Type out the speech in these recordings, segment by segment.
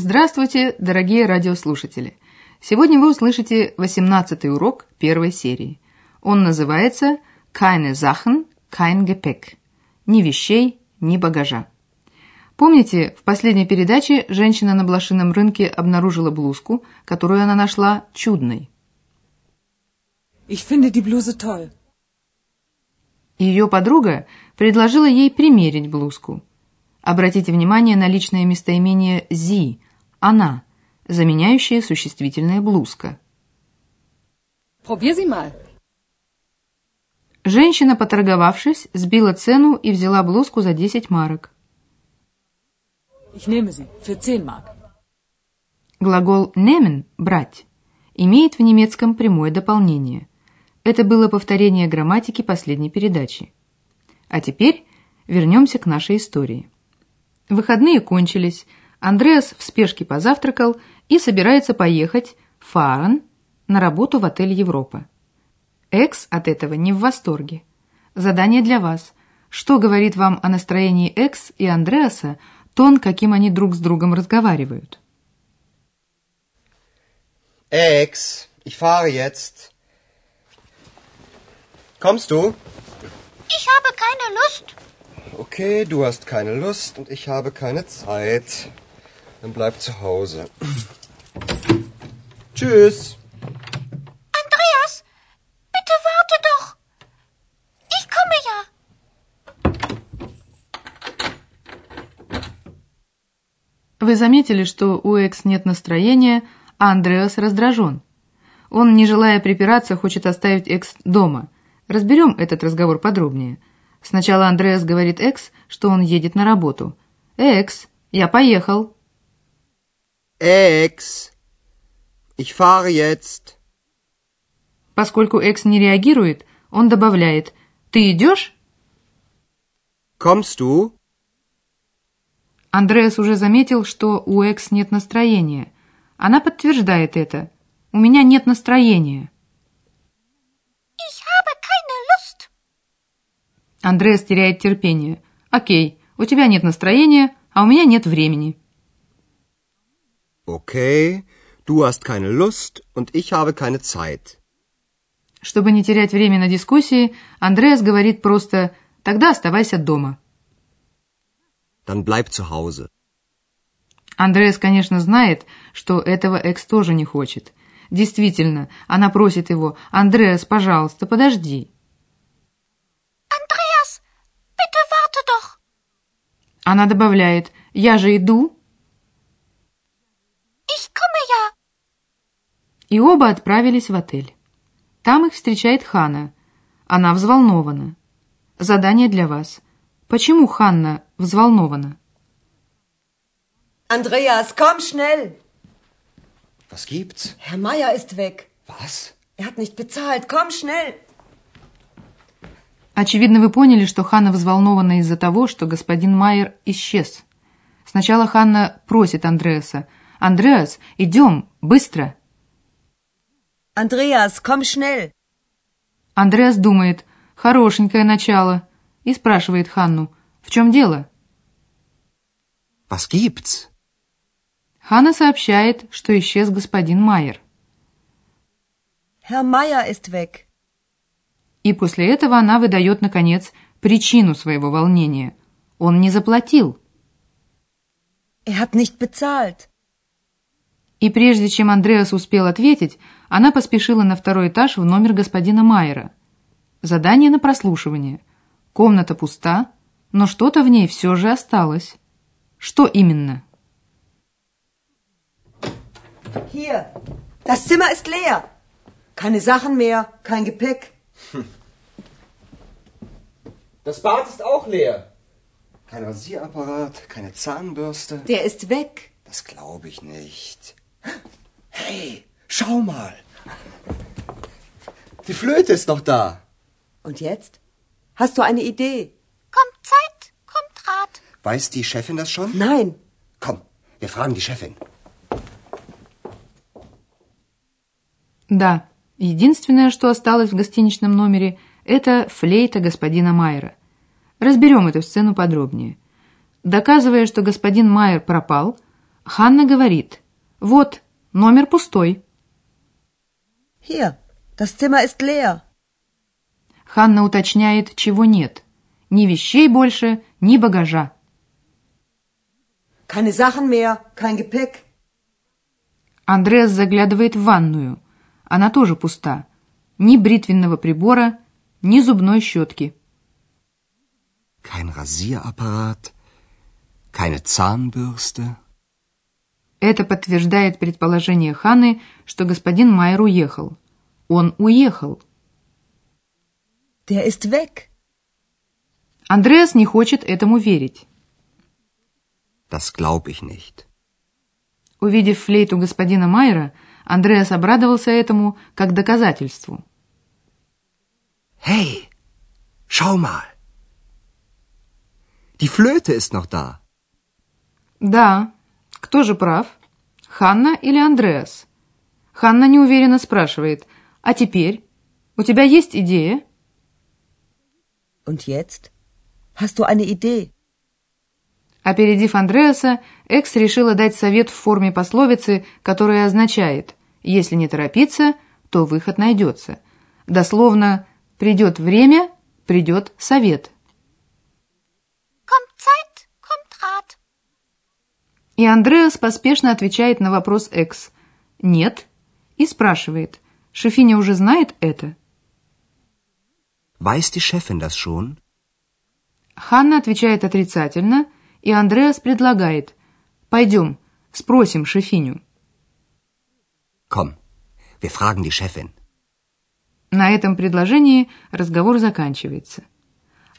Здравствуйте, дорогие радиослушатели! Сегодня вы услышите 18 урок первой серии. Он называется «Keine Sachen, kein Gepäck» – «Ни вещей, ни багажа». Помните, в последней передаче женщина на блошином рынке обнаружила блузку, которую она нашла чудной. Ich finde die Bluse toll. Ее подруга предложила ей примерить блузку. Обратите внимание на личное местоимение «зи» – «она», заменяющее существительное «блузка». Женщина, поторговавшись, сбила цену и взяла блузку за 10 марок. Ich nehme sie für 10 Mark. Глагол «nehmen» – «брать» имеет в немецком прямое дополнение. Это было повторение грамматики последней передачи. А теперь вернемся к нашей истории. Выходные кончились, Андреас в спешке позавтракал и собирается поехать, фарен, на работу в отель «Европа». Экс от этого не в восторге. Задание для вас. Что говорит вам о настроении Экс и Андреаса тон, каким они друг с другом разговаривают? Ex, ich fahre jetzt. Kommst du? Ich habe keine Lust. Okay, du hast keine Lust und ich habe keine Zeit. Dann bleib zu Hause. Tschüss. Andreas, bitte warte doch. Ich komme ja. Вы заметили, что у Экс нет настроения, а Андреас раздражен. Он, не желая припираться, хочет оставить Экс дома. Разберем этот разговор подробнее. Сначала Андреас говорит Экс, что он едет на работу. «Экс, я поехал». Ex, ich fahre jetzt. Поскольку Экс не реагирует, он добавляет «Ты идешь?» Kommst du? Андреас уже заметил, что у Экс нет настроения. Она подтверждает это. «У меня нет настроения». Ich habe keine Lust. Андреас теряет терпение. «Окей, у тебя нет настроения, а у меня нет времени». Okay, du hast keine Lust und ich habe keine Zeit. Чтобы не терять время на дискуссии, Андреас говорит просто «Тогда оставайся дома». Dann bleib zu Hause. Андреас, конечно, знает, что этого Экс тоже не хочет. Действительно, она просит его «Андреас, пожалуйста, подожди». Andreas, bitte warte doch. Она добавляет «Я же иду». Ich komme ja. И оба отправились в отель. Там их встречает Хана. Она взволнована. Задание для вас. Почему Ханна взволнована? Andreas, komm schnell! Was gibt's? Herr Meier ist weg. Was? Er hat nicht bezahlt. Komm schnell! Очевидно, вы поняли, что Ханна взволнована из-за того, что господин Майер исчез. Сначала Ханна просит Андреаса. «Андреас, идем, быстро!» Andreas, komm schnell! Андреас думает, хорошенькое начало, и спрашивает Ханну, в чем дело? Was gibt's? Ханна сообщает, что исчез господин Майер. Herr Meier ist weg. И после этого она выдает, наконец, причину своего волнения. Он не заплатил. Er hat nicht bezahlt. И прежде чем Андреас успел ответить, она поспешила на второй этаж в номер господина Майера. Задание на прослушивание. Комната пуста, но что-то в ней все же осталось. Что именно? Hier, das Zimmer ist leer. Keine Sachen mehr, kein Gepäck. Das Bad ist auch leer. Kein Rasierapparat, keine Zahnbürste. Der ist weg. Das glaube ich nicht. Hey, schau mal. Die Flöte ist noch da. Und jetzt? Hast du eine Idee? Kommt Zeit, kommt Rat. Weiß die Chefin das schon? Nein. Komm, wir fragen die Chefin. Да, единственное, что осталось в гостиничном номере, это флейта господина Майера. Разберем эту сцену подробнее. Доказывая, что господин Майер пропал, Ханна говорит, вот, номер пустой. Hier, das Zimmer ist leer. Ханна уточняет, чего нет. Ни вещей больше, ни багажа. Keine Sachen mehr, kein Gepäck. Андреас заглядывает в ванную. Она тоже пуста. Ни бритвенного прибора, ни зубной щетки. Kein Rasierapparat, keine Zahnbürste. Это подтверждает предположение Ханны, что господин Майер уехал. Он уехал. Der ist weg. Андреас не хочет этому верить. Das glaub ich nicht. Увидев флейту господина Майера, Андреас обрадовался этому как доказательству. Hey, schau mal. Die Flöte ist noch da. Да, кто же прав? Ханна или Андреас? Ханна неуверенно спрашивает, а теперь? У тебя есть идея? Und jetzt? Hast du eine Idee? Опередив Андреаса, Экс решила дать совет в форме пословицы, которая означает «если не торопиться, то выход найдется». Дословно «придет время, придет совет». Kommt Zeit, kommt Rat. И Андреас поспешно отвечает на вопрос Экс «нет» и спрашивает «Шефиня уже знает это?» Weiß die Chefin das schon? Ханна отвечает отрицательно, и Андреас предлагает «Пойдем, спросим Шефиню». Komm, wir fragen die Chefin. На этом предложении разговор заканчивается.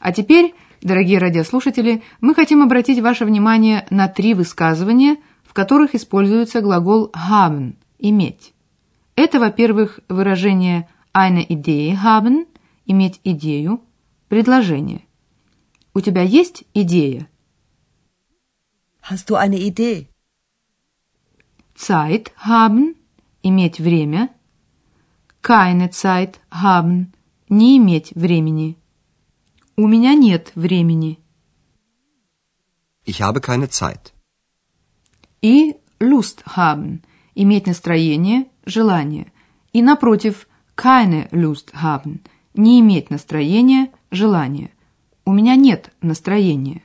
А теперь, дорогие радиослушатели, мы хотим обратить ваше внимание на три высказывания, в которых используется глагол haben – иметь. Это, во-первых, выражение eine Idee haben – иметь идею, предложение. У тебя есть идея? Hast du eine Idee? Zeit haben – иметь время. Keine Zeit haben – не иметь времени. У меня нет времени. Ich habe keine Zeit. И Lust haben – иметь настроение, желание. И напротив, keine Lust haben – не иметь настроения, желания. У меня нет настроения.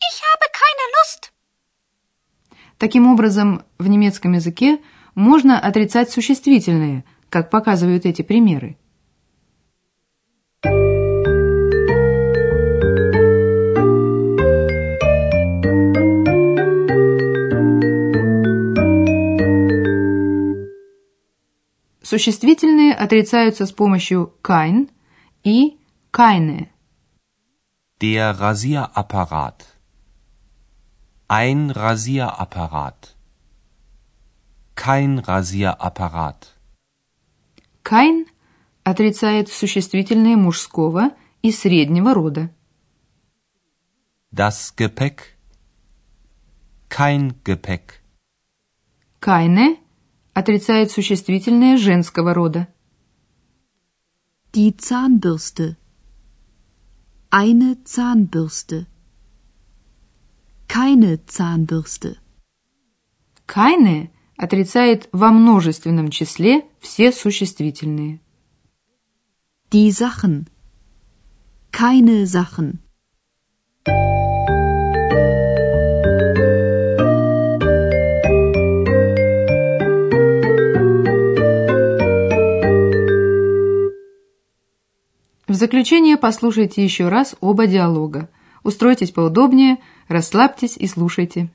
Ich habe keine Lust. Таким образом, в немецком языке можно отрицать существительные, как показывают эти примеры. Существительные отрицаются с помощью kein и keine. Der Rasierapparat. Ein Rasierapparat. Kein Rasierapparat. Kein отрицает существительные мужского и среднего рода. Das Gepäck. Kein Gepäck. Keine отрицает существительные женского рода. Die Zahnbürste. Eine Zahnbürste. Keine Zahnbürste. Keine отрицает во множественном числе все существительные. Die Sachen. Keine Sachen. В заключение послушайте еще раз оба диалога. Устройтесь поудобнее, расслабьтесь и слушайте.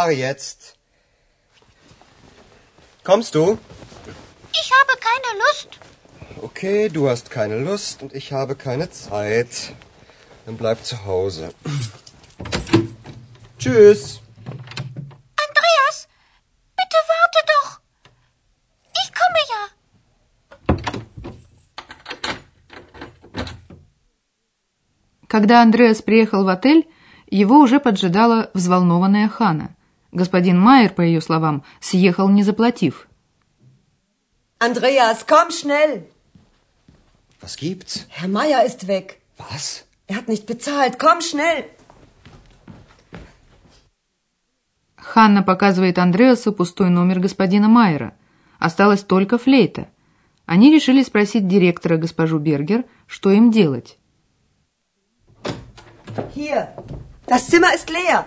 Fahre jetzt. Kommst du? Ich habe keine Lust. Okay, du hast keine Lust und ich habe keine Zeit. Dann bleib zu Hause. Tschüss. Andreas, bitte warte doch. Ich komme ja. Когда Андреас приехал в отель, его уже поджидала взволнованная Хана. Господин Майер, по ее словам, съехал не заплатив. Andreas, komm schnell. Was gibt's? Herr Meier ist weg. Was? Er hat nicht bezahlt. Komm schnell. Ханна показывает Андреасу пустой номер господина Майера. Осталась только флейта. Они решили спросить директора госпожу Бергер, что им делать. Hier. Das Zimmer ist leer.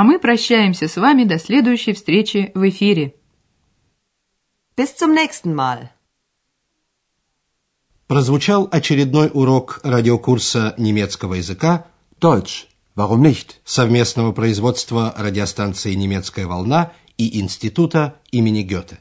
А мы прощаемся с вами до следующей встречи в эфире. Bis zum nächsten Mal. Прозвучал очередной урок радиокурса немецкого языка Deutsch. Warum nicht? совместного производства радиостанции «Немецкая волна» и Института имени Гёте.